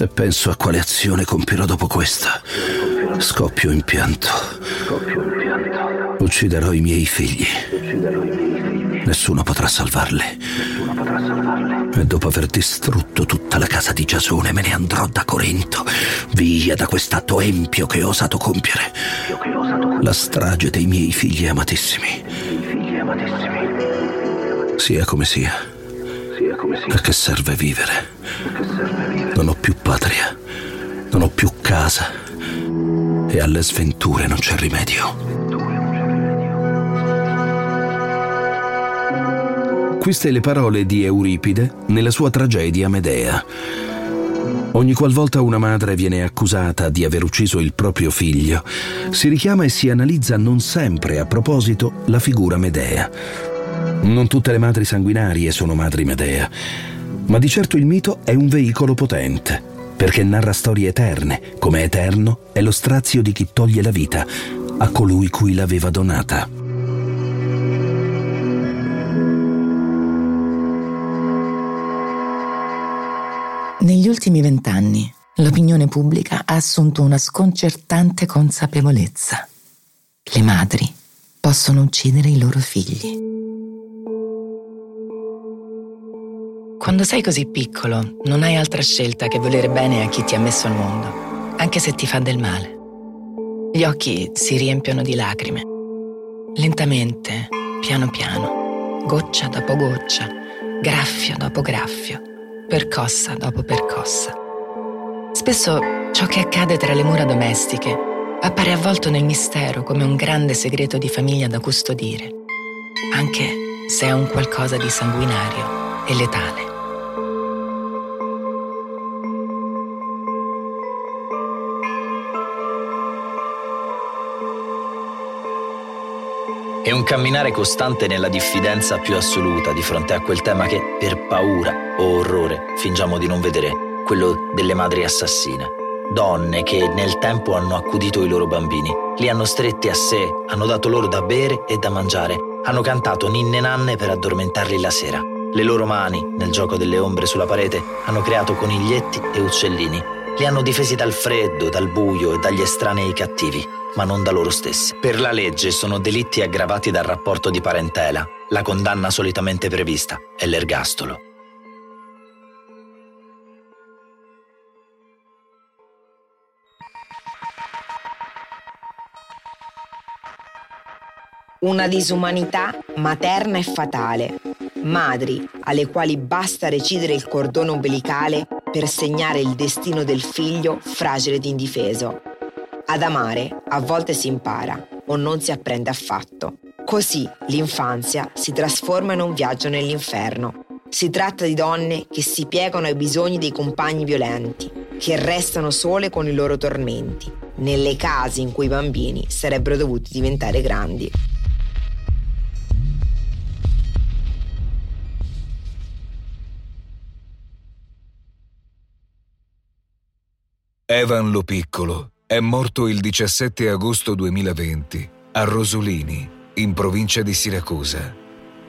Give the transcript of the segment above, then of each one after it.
Se penso a quale azione compierò dopo questa, scoppio in pianto. Ucciderò i miei figli. Nessuno potrà salvarli. E dopo aver distrutto tutta la casa di Giasone me ne andrò da Corinto, via da quest'atto empio che ho osato compiere. La strage dei miei figli amatissimi. Sia come sia. A che serve vivere? Non ho più patria, non ho più casa e alle sventure non c'è rimedio. Queste le parole di Euripide nella sua tragedia Medea. Ogni qualvolta una madre viene accusata di aver ucciso il proprio figlio, si richiama e si analizza non sempre a proposito la figura Medea. Non tutte le madri sanguinarie sono madri Medea, ma di certo il mito è un veicolo potente, perché narra storie eterne, come eterno è lo strazio di chi toglie la vita a colui cui l'aveva donata. Negli ultimi vent'anni l'opinione pubblica ha assunto una sconcertante consapevolezza. Le madri possono uccidere i loro figli. Quando sei così piccolo, non hai altra scelta che volere bene a chi ti ha messo al mondo, anche se ti fa del male. Gli occhi si riempiono di lacrime. Lentamente, piano piano, goccia dopo goccia, graffio dopo graffio percossa dopo percossa. Spesso ciò che accade tra le mura domestiche appare avvolto nel mistero come un grande segreto di famiglia da custodire, anche se è un qualcosa di sanguinario e letale. È un camminare costante nella diffidenza più assoluta di fronte a quel tema che, per paura o orrore, fingiamo di non vedere, quello delle madri assassine. Donne che nel tempo hanno accudito i loro bambini, li hanno stretti a sé, hanno dato loro da bere e da mangiare, hanno cantato ninne nanne per addormentarli la sera. Le loro mani, nel gioco delle ombre sulla parete, hanno creato coniglietti e uccellini. Li hanno difesi dal freddo, dal buio e dagli estranei cattivi ma non da loro stessi. Per la legge sono delitti aggravati dal rapporto di parentela. La condanna solitamente prevista è l'ergastolo. Una disumanità materna e fatale. Madri alle quali basta recidere il cordone ombelicale per segnare il destino del figlio fragile ed indifeso ad amare a volte si impara o non si apprende affatto. Così l'infanzia si trasforma in un viaggio nell'inferno. Si tratta di donne che si piegano ai bisogni dei compagni violenti, che restano sole con i loro tormenti, nelle case in cui i bambini sarebbero dovuti diventare grandi. Evan lo piccolo è morto il 17 agosto 2020 a Rosolini, in provincia di Siracusa.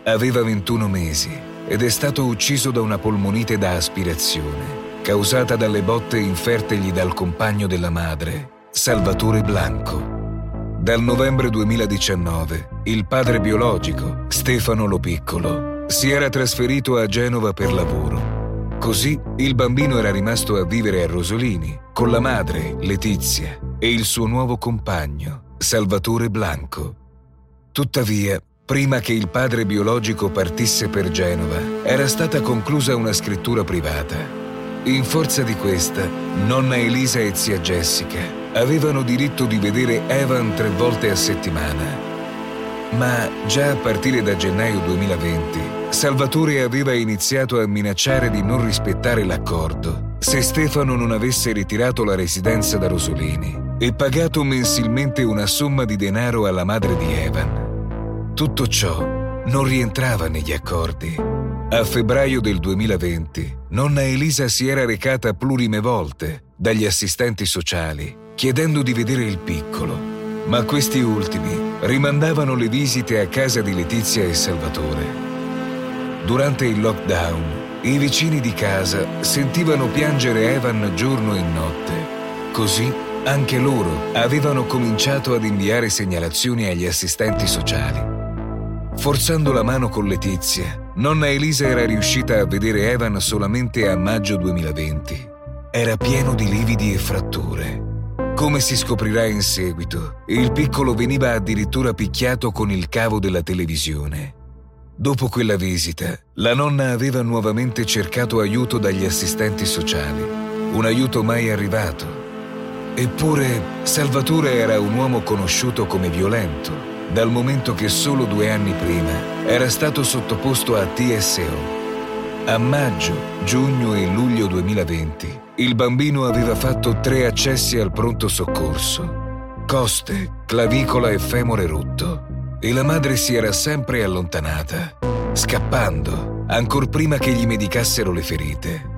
Aveva 21 mesi ed è stato ucciso da una polmonite da aspirazione, causata dalle botte infertegli dal compagno della madre, Salvatore Blanco. Dal novembre 2019 il padre biologico, Stefano Lo Piccolo, si era trasferito a Genova per lavoro Così il bambino era rimasto a vivere a Rosolini con la madre, Letizia, e il suo nuovo compagno, Salvatore Blanco. Tuttavia, prima che il padre biologico partisse per Genova, era stata conclusa una scrittura privata. In forza di questa, nonna Elisa e zia Jessica avevano diritto di vedere Evan tre volte a settimana. Ma già a partire da gennaio 2020, Salvatore aveva iniziato a minacciare di non rispettare l'accordo se Stefano non avesse ritirato la residenza da Rosolini e pagato mensilmente una somma di denaro alla madre di Evan. Tutto ciò non rientrava negli accordi. A febbraio del 2020, nonna Elisa si era recata plurime volte dagli assistenti sociali chiedendo di vedere il piccolo, ma questi ultimi rimandavano le visite a casa di Letizia e Salvatore. Durante il lockdown, I vicini di casa sentivano piangere Evan giorno e notte. Così anche loro avevano cominciato ad inviare segnalazioni agli assistenti sociali. Forzando la mano con Letizia, nonna Elisa era riuscita a vedere Evan solamente a maggio 2020. Era pieno di lividi e fratture. Come si scoprirà in seguito, il piccolo veniva addirittura picchiato con il cavo della televisione. Dopo quella visita, la nonna aveva nuovamente cercato aiuto dagli assistenti sociali, un aiuto mai arrivato. Eppure Salvatore era un uomo conosciuto come violento dal momento che solo due anni prima era stato sottoposto a TSO. A maggio, giugno e luglio 2020 il bambino aveva fatto tre accessi al pronto soccorso, coste, clavicola e femore rotto, e la madre si era sempre allontanata, scappando, ancor prima che gli medicassero le ferite.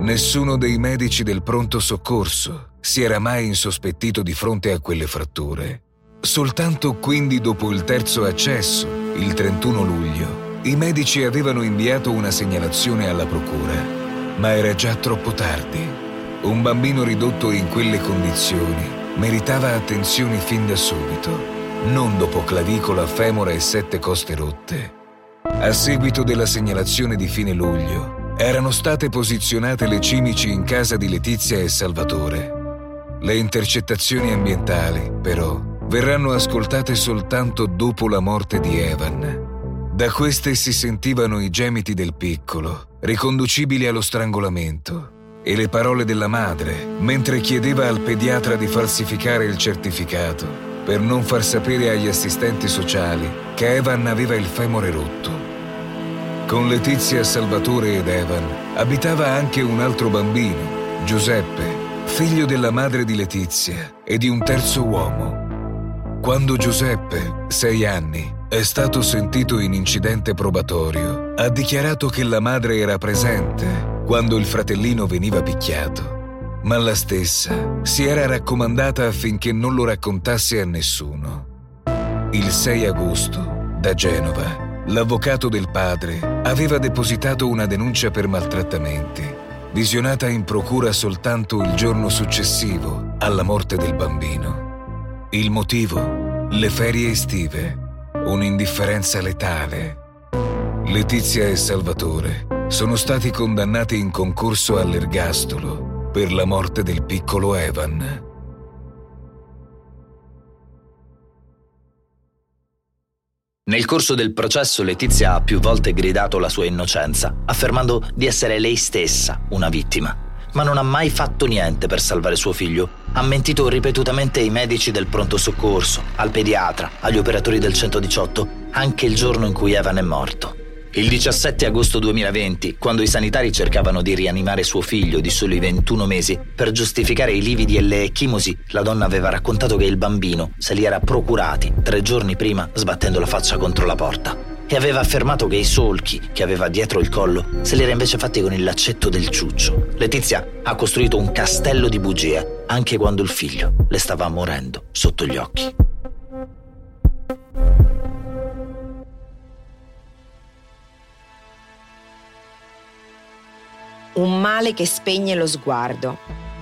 Nessuno dei medici del pronto soccorso si era mai insospettito di fronte a quelle fratture Soltanto quindi dopo il terzo accesso, il 31 luglio, i medici avevano inviato una segnalazione alla procura, ma era già troppo tardi. Un bambino ridotto in quelle condizioni meritava attenzioni fin da subito, non dopo clavicola, femora e sette coste rotte. A seguito della segnalazione di fine luglio, erano state posizionate le cimici in casa di Letizia e Salvatore. Le intercettazioni ambientali, però, verranno ascoltate soltanto dopo la morte di Evan. Da queste si sentivano i gemiti del piccolo, riconducibili allo strangolamento, e le parole della madre, mentre chiedeva al pediatra di falsificare il certificato per non far sapere agli assistenti sociali che Evan aveva il femore rotto. Con Letizia, Salvatore ed Evan abitava anche un altro bambino, Giuseppe, figlio della madre di Letizia e di un terzo uomo, quando Giuseppe, sei anni, è stato sentito in incidente probatorio, ha dichiarato che la madre era presente quando il fratellino veniva picchiato, ma la stessa si era raccomandata affinché non lo raccontasse a nessuno. Il 6 agosto, da Genova, l'avvocato del padre aveva depositato una denuncia per maltrattamenti, visionata in procura soltanto il giorno successivo alla morte del bambino. Il motivo? Le ferie estive. Un'indifferenza letale. Letizia e Salvatore sono stati condannati in concorso all'ergastolo per la morte del piccolo Evan. Nel corso del processo Letizia ha più volte gridato la sua innocenza, affermando di essere lei stessa una vittima ma non ha mai fatto niente per salvare suo figlio. Ha mentito ripetutamente ai medici del pronto soccorso, al pediatra, agli operatori del 118, anche il giorno in cui Evan è morto. Il 17 agosto 2020, quando i sanitari cercavano di rianimare suo figlio di soli 21 mesi, per giustificare i lividi e le ecchimosi, la donna aveva raccontato che il bambino se li era procurati tre giorni prima sbattendo la faccia contro la porta e aveva affermato che i solchi che aveva dietro il collo se li era invece fatti con il laccetto del ciuccio. Letizia ha costruito un castello di bugie anche quando il figlio le stava morendo sotto gli occhi. Un male che spegne lo sguardo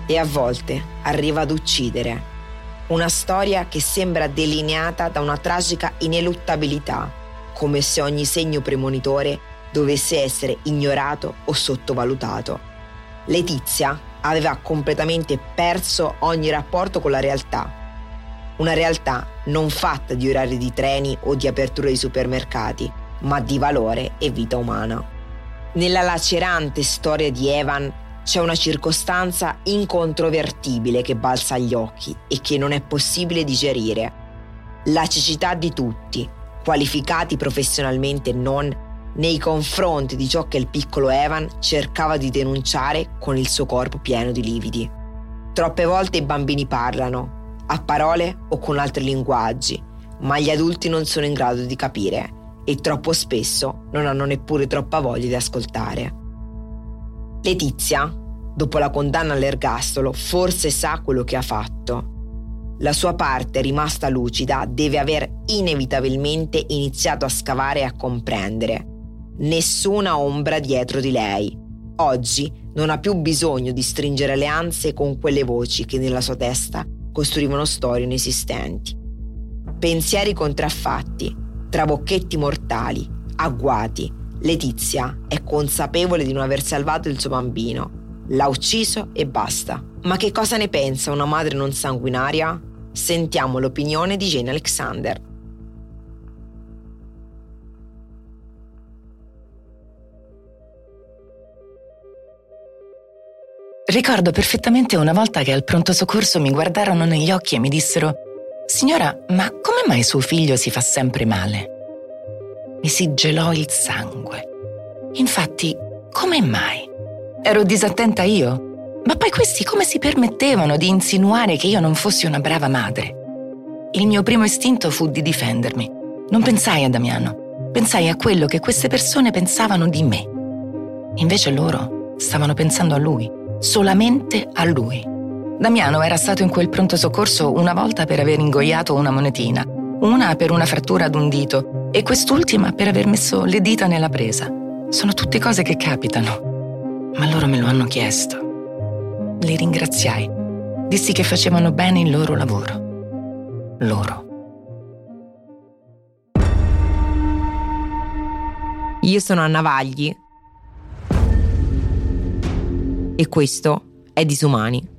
e a volte arriva ad uccidere. Una storia che sembra delineata da una tragica ineluttabilità come se ogni segno premonitore dovesse essere ignorato o sottovalutato. Letizia aveva completamente perso ogni rapporto con la realtà. Una realtà non fatta di orari di treni o di aperture di supermercati, ma di valore e vita umana. Nella lacerante storia di Evan c'è una circostanza incontrovertibile che balza agli occhi e che non è possibile digerire. La cecità di tutti, qualificati professionalmente e non, nei confronti di ciò che il piccolo Evan cercava di denunciare con il suo corpo pieno di lividi. Troppe volte i bambini parlano, a parole o con altri linguaggi, ma gli adulti non sono in grado di capire e troppo spesso non hanno neppure troppa voglia di ascoltare. Letizia, dopo la condanna all'ergastolo, forse sa quello che ha fatto la sua parte rimasta lucida deve aver inevitabilmente iniziato a scavare e a comprendere. nessuna ombra dietro di lei. Oggi non ha più bisogno di stringere alleanze con quelle voci che nella sua testa costruivano storie inesistenti. Pensieri contraffatti, trabocchetti mortali, agguati. Letizia è consapevole di non aver salvato il suo bambino. L'ha ucciso e basta. Ma che cosa ne pensa una madre non sanguinaria? Sentiamo l'opinione di Jane Alexander. Ricordo perfettamente una volta che al pronto soccorso mi guardarono negli occhi e mi dissero Signora, ma come mai suo figlio si fa sempre male? Mi si gelò il sangue. Infatti, come mai? Ero disattenta io? Ma poi questi come si permettevano di insinuare che io non fossi una brava madre? Il mio primo istinto fu di difendermi. Non pensai a Damiano, pensai a quello che queste persone pensavano di me. Invece loro stavano pensando a lui solamente a lui. Damiano era stato in quel pronto soccorso una volta per aver ingoiato una monetina, una per una frattura ad un dito e quest'ultima per aver messo le dita nella presa. Sono tutte cose che capitano. Ma loro me lo hanno chiesto. Li ringraziai. Dissi che facevano bene il loro lavoro. Loro. Io sono Anna Vagli e questo è Disumani.